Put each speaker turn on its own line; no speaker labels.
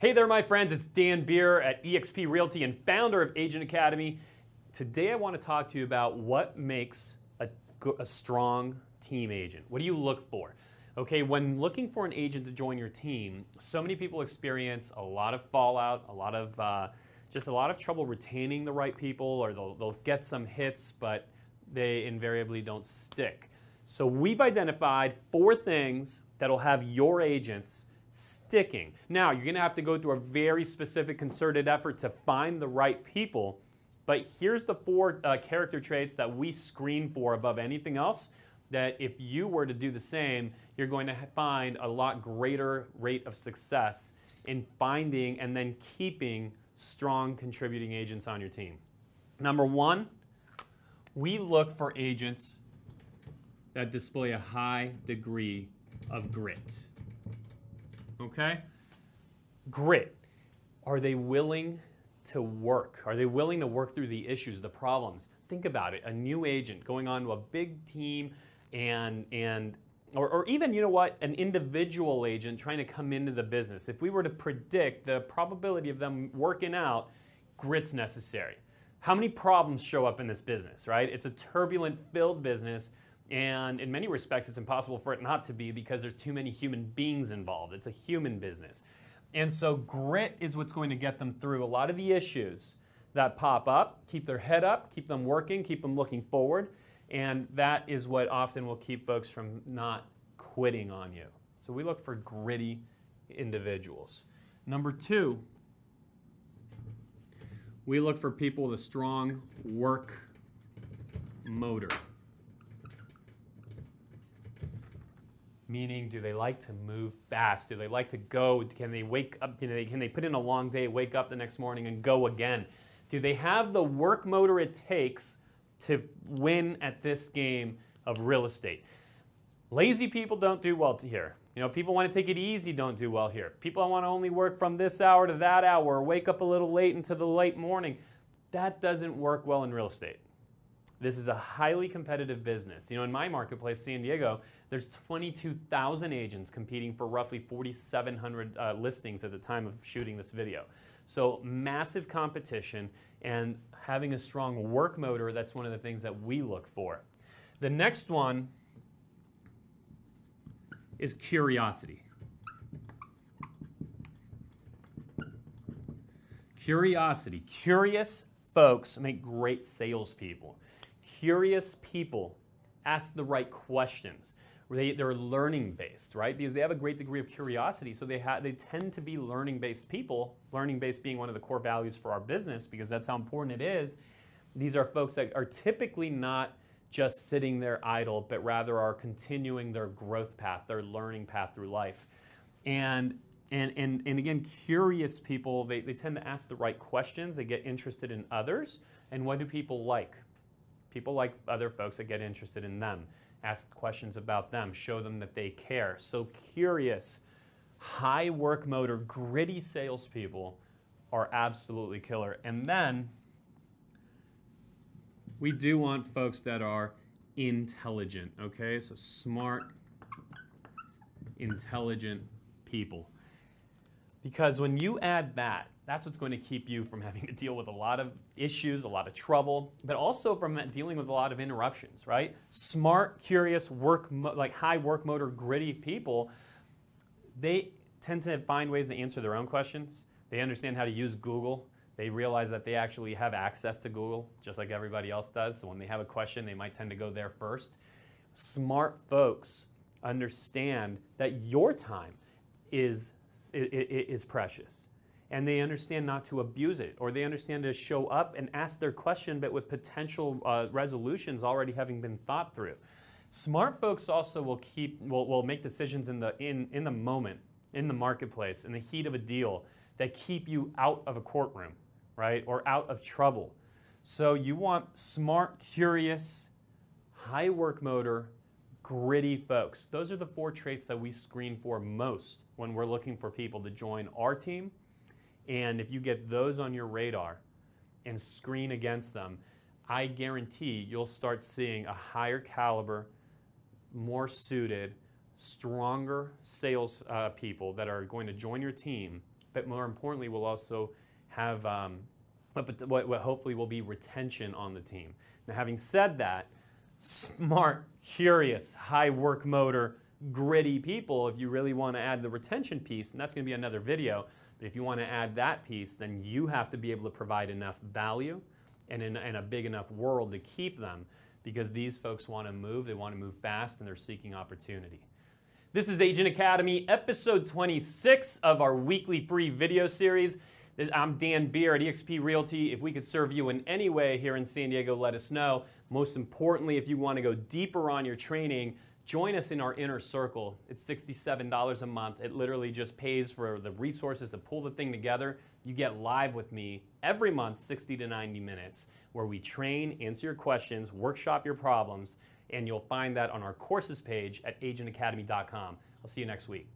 Hey there, my friends. It's Dan Beer at eXp Realty and founder of Agent Academy. Today, I want to talk to you about what makes a, a strong team agent. What do you look for? Okay, when looking for an agent to join your team, so many people experience a lot of fallout, a lot of uh, just a lot of trouble retaining the right people, or they'll, they'll get some hits, but they invariably don't stick. So we've identified four things that'll have your agents sticking. Now, you're going to have to go through a very specific concerted effort to find the right people, but here's the four uh, character traits that we screen for above anything else that if you were to do the same, you're going to find a lot greater rate of success in finding and then keeping strong contributing agents on your team. Number one, we look for agents that display a high degree of grit. Okay? Grit. Are they willing to work? Are they willing to work through the issues, the problems? Think about it. A new agent going on to a big team and and or, or even you know what an individual agent trying to come into the business if we were to predict the probability of them working out grit's necessary how many problems show up in this business right it's a turbulent filled business and in many respects, it's impossible for it not to be because there's too many human beings involved. It's a human business. And so grit is what's going to get them through a lot of the issues that pop up, keep their head up, keep them working, keep them looking forward. And that is what often will keep folks from not quitting on you. So we look for gritty individuals. Number two, we look for people with a strong work motor. Meaning, do they like to move fast? Do they like to go? Can they wake up? Can they, can they put in a long day, wake up the next morning, and go again? Do they have the work motor it takes to win at this game of real estate? Lazy people don't do well here. You know, people want to take it easy don't do well here. People want to only work from this hour to that hour, or wake up a little late into the late morning. That doesn't work well in real estate. This is a highly competitive business. You know, in my marketplace, San Diego, there's 22,000 agents competing for roughly 4,700 uh, listings at the time of shooting this video. So massive competition and having a strong work motor, that's one of the things that we look for. The next one is curiosity. Curiosity. Curious folks make great salespeople curious people ask the right questions. They, they're learning based, right? Because they have a great degree of curiosity. So they, ha- they tend to be learning based people, learning based being one of the core values for our business because that's how important it is. These are folks that are typically not just sitting there idle, but rather are continuing their growth path, their learning path through life. And and, and, and again, curious people, they, they tend to ask the right questions. They get interested in others. And what do people like? People like other folks that get interested in them, ask questions about them, show them that they care. So curious, high work motor, gritty salespeople are absolutely killer. And then we do want folks that are intelligent, okay? So smart, intelligent people. Because when you add that, that's what's going to keep you from having to deal with a lot of issues, a lot of trouble, but also from dealing with a lot of interruptions, right? Smart, curious, work like high work motor, gritty people, they tend to find ways to answer their own questions. They understand how to use Google. They realize that they actually have access to Google, just like everybody else does. So when they have a question, they might tend to go there first. Smart folks understand that your time is, is precious and they understand not to abuse it, or they understand to show up and ask their question, but with potential uh, resolutions already having been thought through. Smart folks also will keep will, will make decisions in the in, in the moment, in the marketplace, in the heat of a deal that keep you out of a courtroom, right? Or out of trouble. So you want smart, curious, high work motor, gritty folks. Those are the four traits that we screen for most when we're looking for people to join our team and if you get those on your radar and screen against them, I guarantee you'll start seeing a higher caliber, more suited, stronger sales uh, people that are going to join your team but more importantly, we'll also have um, what, what hopefully will be retention on the team. Now, having said that, smart, curious, high work motor, gritty people, if you really want to add the retention piece, and that's going to be another video, but if you want to add that piece, then you have to be able to provide enough value and in, a big enough world to keep them because these folks want to move, they want to move fast, and they're seeking opportunity. This is Agent Academy, episode 26 of our weekly free video series. I'm Dan Beer at eXp Realty. If we could serve you in any way here in San Diego, let us know. Most importantly, if you want to go deeper on your training, join us in our inner circle. It's $67 a month. It literally just pays for the resources to pull the thing together. You get live with me every month, 60 to 90 minutes, where we train, answer your questions, workshop your problems, and you'll find that on our courses page at agentacademy.com. I'll see you next week.